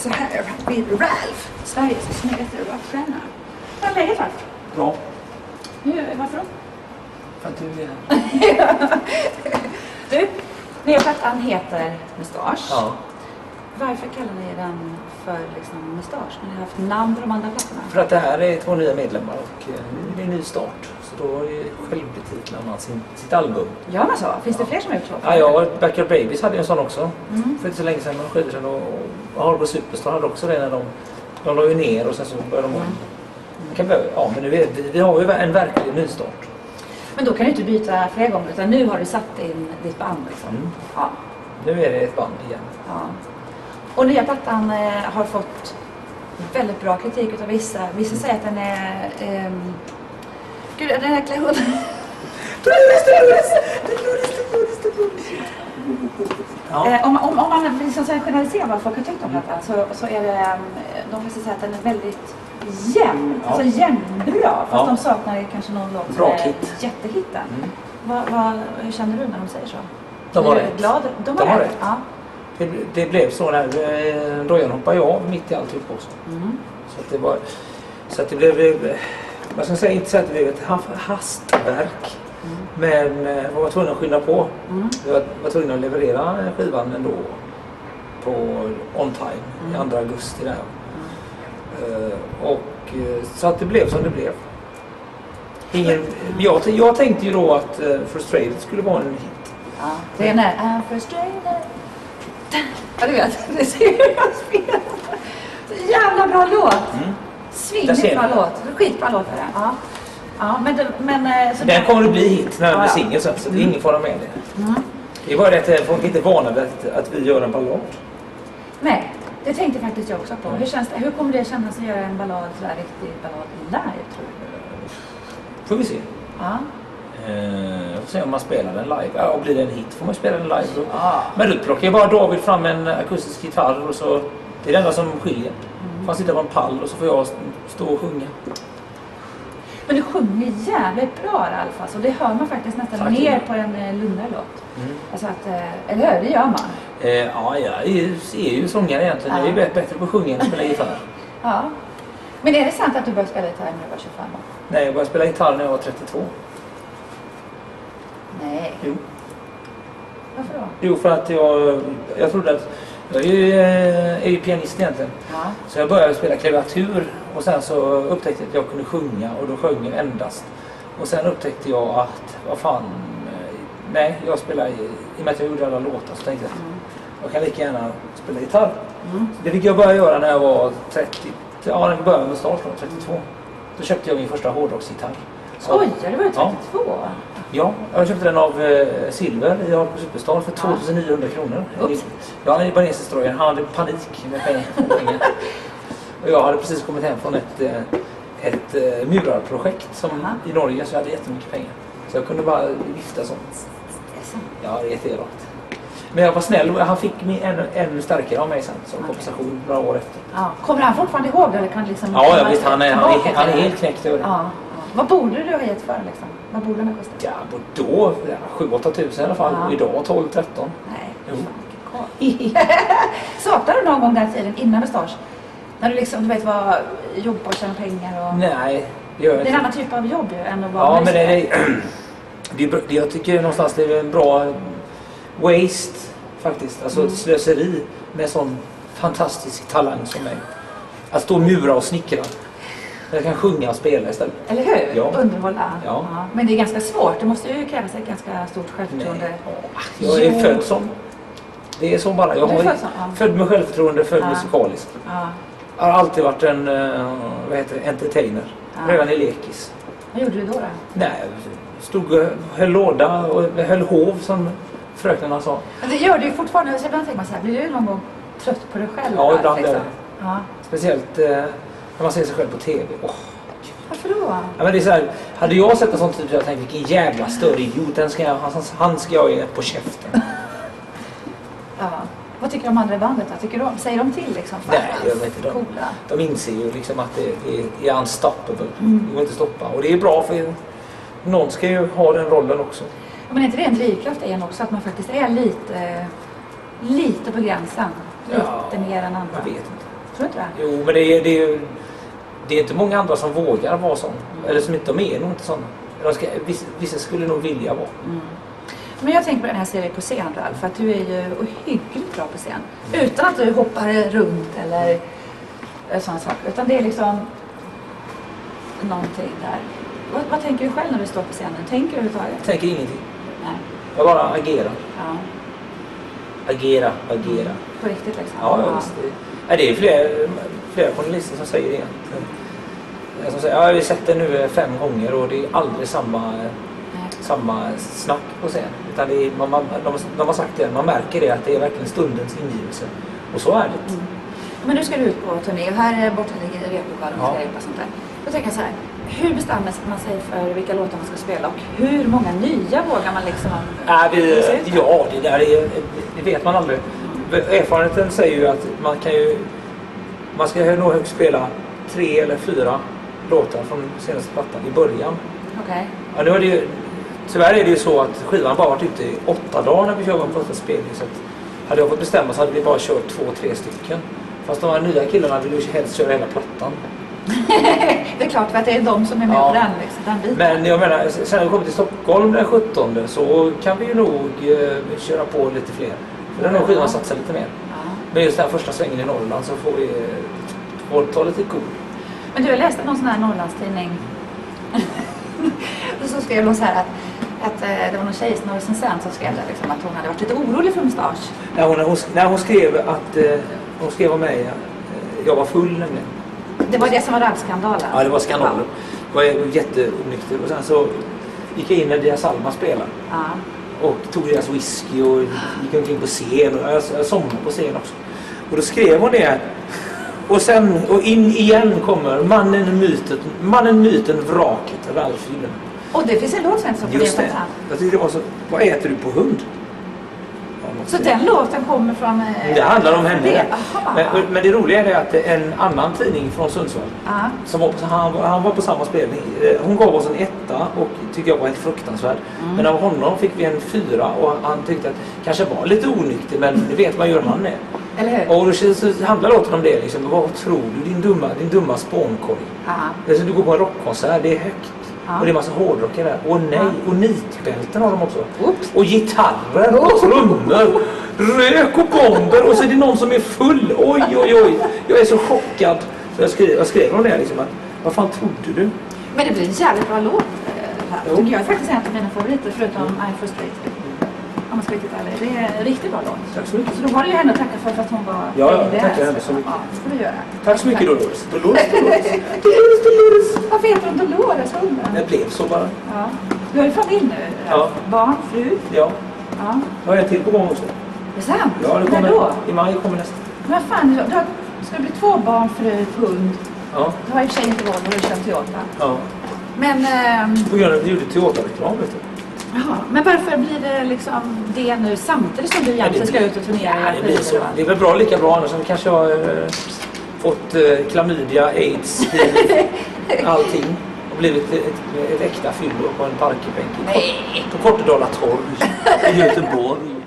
Så här vid Ralph, Sveriges snyggaste rockstjärna. Hur är läget Ralph? Bra. Hur, varför då? För att du är här. Du, nya plattan heter Mustasch. Ja. Varför kallar ni den för liksom Mustasch? Ni har haft namn på de andra plattorna? För att det här är två nya medlemmar och eh, nu är det en ny start. Så då är självbetitlar man sin, sitt album. Gör man så? Finns det fler som har gjort så? Ja, jag Backyard Babies hade ju en sån också. Mm. För inte så länge sedan, några skivor sedan. Och, Hardcore Superstar hade också det när de, de la ju ner och sen så började de om. Mm. Kan börja, ja, men nu är, vi, vi har ju en verklig nystart. Men då kan du inte byta flera gånger utan nu har du satt in ditt band liksom. Mm. Ja. Nu är det ett band igen. ja. Och nya plattan eh, har fått väldigt bra kritik utav vissa. Vissa säger att den är... ehm, Gud, den här klär hunden. Ja. Eh, om, om, om man liksom generaliserar vad folk har tyckt om plattan så, så är det, ehm, de flesta säger att den är väldigt jämn, Ja. alltså jämnbra. Fast Ja. de saknar kanske någon låt som är hit. jättehitten. Mm. Vad, vad, hur känner du när de säger så? De har rätt. Glad? De har, De har rätt. rätt. Ja. Det, det blev så när eh, Dojan hoppade av mitt i alltihop också. Mm. Så att det var... Så att det blev... eh, Vad ska säga? Inte så att det blev ett ha- hastverk. Mm. Men eh, jag var tvungen att skynda på. Mm. Jag var, var tvungen att leverera skivan ändå på on time Mm. i 2 augusti där. Eh, och eh, så att det blev som det blev. Ingen, jag, jag tänkte ju då att uh, Frustrated skulle vara en hit. Ja. Det är när I'm frustrated. Ja, du vet. Det ser jag spela. Så jävla bra låt. Mm. Svinigt bra låt. Skitbra låt är det. Ja. Ja, men, men eh, så Den kommer att bli hit när den Ja, blir ja. singel sen, så det är ingen fara med det. Mm. Det är bara det att eh, folk inte är vana vid att, att vi gör en ballad. Nej, det tänkte faktiskt jag också på. Hur, känns det, hur kommer det kännas att göra en ballad, sådär riktig ballad live tror du? Får vi se. Ja. Eh, se om man spelar den live. Ja, och blir det en hit får man spela den live. Då. ja. Men då plockar jag bara David fram en akustisk gitarr och så... Det är det enda som skiljer. Mm. Får sitta på en pall och så får jag stå och sjunga. Men du sjunger jävligt bra Ralf alltså. Det hör man faktiskt nästan Tack. mer på en eh, lugnare låt. Mm. Alltså att, eh, eller hur? Det gör man. Eh, ja, jag är ju, ju sångare egentligen. Jag är Ja. bättre, bättre på att sjunga än att spela gitarr. Ja. Men är det sant att du började spela gitarr när du var 25 år? Nej, jag började spela gitarr när jag var 32. Nej. Jo. Varför då? Jo, för att jag, jag trodde att... Jag är ju, eh, är ju pianist egentligen. Ja. Så jag började spela klaviatur och sen så upptäckte jag att jag kunde sjunga och då sjöng jag endast. Och sen upptäckte jag att, vad fan, eh, nej, jag spelar, i i och med att jag gjorde alla låtar så tänkte jag att Mm. jag kan lika gärna spela gitarr. Mm. Det fick jag börja göra när jag var 30, ja när jag började med start då, 32. Då köpte jag min första hårdrocksgitarr. Skojar du? var ju Ja. 32? Ja, jag köpte den av eh, Silver i Hardcore Superstar för 2900 kronor. Oops. Ja, han är libanesisk-destroyern. Han hade panik med pengar. och jag hade precis kommit hem från ett, eh, ett eh, murarprojekt som, i Norge så jag hade jättemycket pengar. Så jag kunde bara vifta sånt. Ja, det är jätteelakt. Men jag var snäll och han fick mig ännu, ännu starkare av mig sen som kompensation några år efter. Ja. Kommer han fortfarande ihåg det? Eller kan liksom Ja, jag visst, han är, han är, han är helt knäckt över det. Ja. Vad borde du ha gett för liksom? Vad borde den ha kostat? Ja, då, ja, 7-8 tusen i alla fall. Ja. Idag 12-13. Nej. Jo. fan, vilken. Saknar du någon gång den tiden innan mustasch? När du liksom, du vet, var jobba och tjäna pengar och... Nej, det gör jag Det är en inte. annan typ av jobb ju än att vara Ja, men det det är, bra- det- jag tycker någonstans det är en bra waste faktiskt. Alltså Mm. slöseri med sån fantastisk talang som mig. Att stå och mura och snickra. Jag kan sjunga och spela istället. Eller hur? Ja. Underhålla. Ja. Men det är ganska svårt. Det måste ju krävas ett ganska stort självförtroende. Nej. Jag är Jo. född som. Det är så bara. Jag är har född som, ja. född med självförtroende, född Ja. musikalisk. Ja. Jag har alltid varit en eh, vad heter det, entertainer. Ja. Redan i lekis. Vad gjorde du då? då? Nej, stod och höll låda och höll hov som fröknarna sa. Men det gör du ju fortfarande. Så ibland tänker man så här, blir du någon gång trött på dig själv? Ja, ibland är liksom? det. Ja. Speciellt eh, när man ser sig själv på TV. Åh, Varför då? Ja, men det är så här, hade jag sett en sån typ så jag tänkt vilken jävla större idiot. Den ska jag, han, han ska jag ge på käften. Ja. Vad tycker de andra i bandet då? Tycker de, säger de till liksom? Nej, jag vet inte. De, Coola. de inser ju liksom att det, det är unstoppable. Mm. Det går inte stoppa. Och det är bra för någon ska ju ha den rollen också. Ja, Men är inte det en drivkraft i en också? Att man faktiskt är lite, lite på gränsen? Lite Ja, mer än andra? Jag vet inte. Tror du inte det? Jo, men det är, det, är, det är inte många andra som vågar vara sån. Eller som inte, de är nog inte såna. De ska, vissa, vissa skulle nog vilja vara. Men jag tänker på den här serien på scen Ralf, för att du är ju ohyggligt bra på scen. Utan att du hoppar runt eller sådana saker. Utan det är liksom någonting där. Vad, vad tänker du själv när du står på scenen? Tänker du överhuvudtaget? Jag tänker ingenting. Nej. Jag bara agerar. Ja. Agera, agera. På riktigt liksom? Ja, ja visst. Det, är flera, flera journalister som säger det. Eh, Som säger, ja, vi har sett det nu fem gånger och det är aldrig samma, samma snack på scen. Utan det är, man, man, de, de har sagt det, man märker det att det är verkligen stundens ingivelse. Och så är det. Mm. Men nu ska du ut på turné och här borta ligger replokalen och Ja. ska och sånt där. Då tänker jag så här, hur bestämmer man sig för vilka låtar man ska spela och hur många nya vågar man liksom? Ja, vi, ja, det där är, det vet man aldrig. Erfarenheten säger ju att man kan ju man ska nog högst spela tre eller fyra låtar från senaste plattan i början. Okej. Ja, nu är det ju, tyvärr är det ju så att skivan bara varit ute i åtta dagar när vi kör vår första spelning. Så att hade jag fått bestämma så hade vi bara kört två, tre stycken. Fast de här nya killarna vill ju helst köra hela plattan. Det är klart för att det är de som är med Ja. på den, liksom, den biten. Men jag menar, sen när vi kommer till Stockholm den 17 så kan vi ju nog eh, köra på lite fler. För den här skivan satsar lite mer. Ja. Men just den här första svängen i Norrland så får vi eh, ta lite cool. Men du, jag läste någon sån här Norrlandstidning. och så skrev de så här att, att eh, det var någon tjej, någon recensent som skrev det, liksom, att hon hade varit lite orolig för mustasch. När hon, hon, när hon skrev att eh, hon skrev om mig, eh, jag var full nämligen. Det var det som var rallskandalen. Ja, det var skandalen. Jag var jätteonykter. Och sen så gick jag in när Dia Salma spelade. Ja. Och tog deras whisky och gick omkring på scen. Och jag, jag somnade på scen också. Och då skrev hon det. Och sen, och in igen kommer mannen, myten, mannen, myten, vraket, Ralf Gyllenhammar. Och det finns en låt som så på Just det. det. Jag tyckte det var så, vad äter du på hund? Så sånt. den låten kommer från... eh, Det handlar om henne. Det. Men, men det roliga är att en annan tidning från Sundsvall som var på, han, han var på samma spelning. Eh, Hon gav oss en etta och tyckte jag var helt fruktansvärd. Mm. Men av honom fick vi en fyra och han tyckte att kanske var lite onykter men det vet man ju hur han är. Eller hur? Och då känns- så handlar låten om det liksom. Vad tror du din dumma, din dumma spånkorg? Ja. Alltså, du går på en rockkonsert, det är högt. Ja. Och det är massa hårdrockare där. Och nej, Ja. och nitbälten har de också. Oops. Och gitarrer och trummor. Rök och bomber och så är det någon som är full. Oj, oj, oj. Jag är så chockad. Så jag skrev, jag skrev om det liksom att vad fan trodde du? Men det blir en jävligt bra låt. eh, här. Tycker jag är faktiskt en av mina favoriter förutom I'm frustrated. Om man ska vara riktigt ärlig. Det är en riktigt bra låt. Tack så mycket. Så då har du ju henne att tacka för, för att hon var Ja, ja, det tackar henne så mycket. Ja, det får du göra. Tack så mycket Dolores. Dolores, Dolores. Dolores, Dolores. Varför heter hon Dolores hunden? Det blev så bara. Ja. Du har ju familj nu. Ja. Ralf. Barn, fru. Ja, Ja. jag har en till på gång också. Det är sant? Ja, det När kommer, då? I maj kommer nästa. Men fan, du har, ska det bli två barn, fru, hund? Ja, Du har i och för sig inte Volvo, du kör Toyota. ja. Men, ehm, På grund av du gjorde Toyota-reklam vet du. Jaha, men varför blir det liksom det nu samtidigt som du egentligen ska ut och turnera? Ja, det blir så. Det är väl bra lika bra annars hade kanske jag eh, fått eh, klamydia, aids, allting. Och blivit ett, ett, ett äkta fyllo på en parkbänk på Kortedala torg i Göteborg.